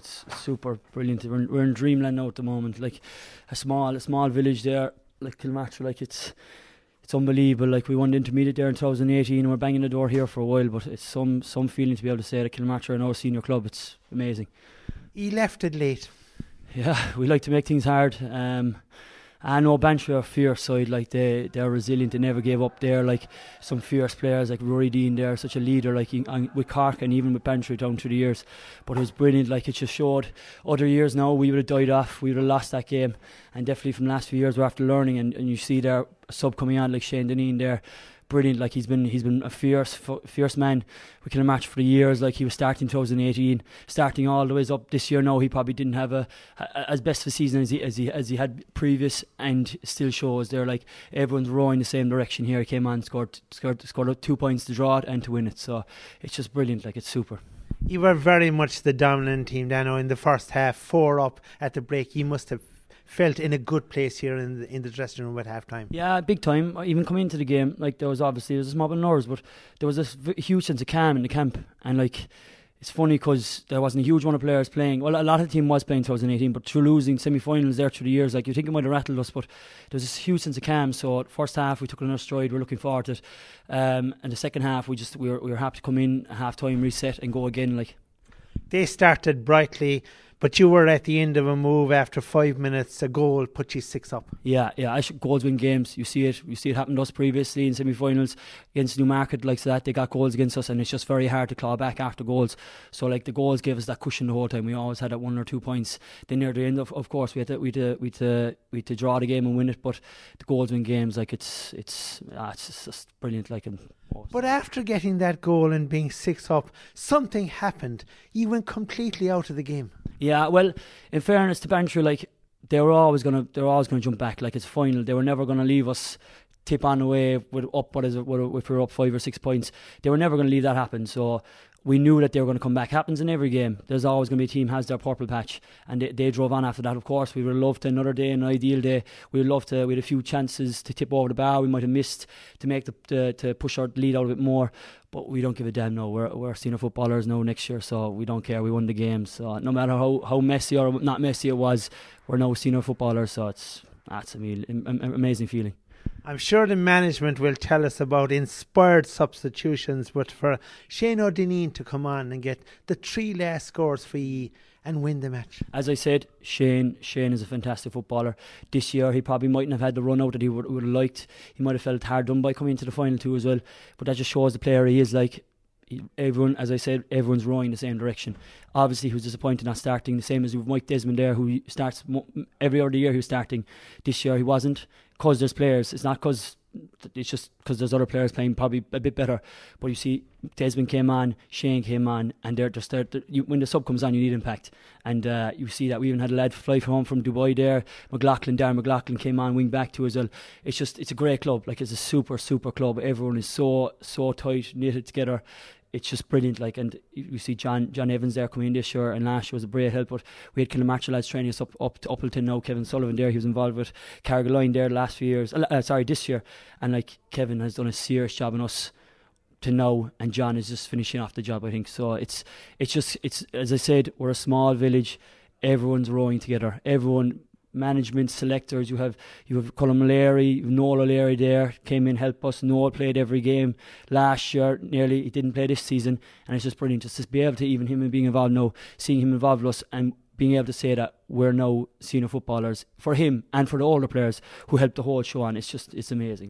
it's super brilliant. We're in, we're in dreamland now at the moment. Like a small a small village there, like Kilnamartyra. Like it's it's unbelievable. Like we won the intermediate there in 2018, and we're banging the door here for a while. But it's some some feeling to be able to say that Kilnamartyra are our senior club. It's amazing. He left it late. Yeah, we like to make things hard. Um, I know Bantry are fierce side, like they they're resilient. They never gave up. There, like some fierce players, like Ruairí Deane. There, such a leader, like with Cork and even with Bantry down through the years. But it was brilliant. Like it just showed. Other years now, we would have died off. We would have lost that game. And definitely from the last few years, we're after learning. And, and you see there sub coming on like Shane Dineen there brilliant. Like he's been he's been a fierce fierce man. We can match for years. Like he was starting 2018, starting all the ways up this year. Now he probably didn't have a, a as best of a season as he as he as he had previous, and still shows there. Like everyone's rowing the same direction here. He came on, scored scored scored two points to draw it and to win it. So it's just brilliant. Like it's super. You were very much the dominant team, Dano, in the first half, four up at the break. You must have felt in a good place here in the, in the dressing room at half time. Yeah, big time. Even coming into the game, like there was obviously there was a mob of nerves, but there was a huge sense of calm in the camp, and like it's funny because there wasn't a huge amount of players playing. Well, a lot of the team was playing 2018, but through losing semi-finals there through the years, like you think it might have rattled us, but there was this huge sense of calm. So first half we took another stride. We're looking forward to it, um, and the second half we just we were we were happy to come in half time, reset, and go again. Like they started brightly but you were at the end of a move after five minutes. A goal put you six up. Yeah, yeah. I should, goals win games. You see it. You see it happen to us previously in semi-finals against Newmarket, like that. They got goals against us, and it's just very hard to claw back after goals. So like the goals gave us that cushion the whole time. We always had that one or two points. Then near the end, of, of course, we had to we had to, we had to, we had to draw the game and win it. But the goals win games. Like it's it's ah, it's just brilliant. Like and but after getting that goal and being six up, something happened. You went completely out of the game. Yeah, well, in fairness to Bantry, like they were always gonna, they were always gonna jump back. Like it's final. They were never gonna leave us tip on away with up. What is it? If we were up five or six points, they were never gonna leave that happen. So we knew that they were going to come back. Happens in every game. There's always going to be a team has their purple patch, and they, they drove on after that. Of course, we would have loved another day, an ideal day. We would love to. We had a few chances to tip over the bar. We might have missed to make the to, to push our lead out a bit more, but we don't give a damn. No, we're we're senior footballers now next year, so we don't care. We won the game, so no matter how how messy or not messy it was, we're now senior footballers. So it's that's an amazing feeling. I'm sure the management will tell us about inspired substitutions, but for Shane O'Dineen to come on and get the three last scores for you and win the match. As I said, Shane Shane is a fantastic footballer. This year he probably mightn't have had the run out that he would, would have liked. He might have felt hard done by coming into the final two as well. But that just shows the player he is like everyone, as I said, everyone's rowing the same direction. Obviously, he was disappointed not starting, the same as with Mike Desmond there, who starts every other year. He was starting this year. He wasn't because there's players. It's not because it's just because there's other players playing probably a bit better. But you see, Desmond came on, Shane came on, and they're just there. When the sub comes on, you need impact, and uh, you see that we even had a lad fly from home from Dubai there. McLaughlin, Darren McLaughlin came on wing back to as well. It's just it's a great club. Like it's a super super club. Everyone is so so tight knitted together it's just brilliant. Like, and you see John John Evans there coming in this year, and last year was a great help. But we had Kilnamartyra lads training us up up to Uppleton now. Kevin Sullivan there, he was involved with Carrigaline there the last few years. Uh, uh, sorry, this year, and like Kevin has done a serious job on us to know, and John is just finishing off the job. I think so. It's it's just it's as I said, we're a small village. Everyone's rowing together. Everyone management selectors. You have you have Colin Larry, Noel O'Leary there came in help us. Noel played every game last year. Nearly he didn't play this season, and it's just brilliant just to be able to even him being involved now, seeing him involved with us and being able to say that we're now senior footballers for him and for the older players who helped the whole show on. It's just it's amazing.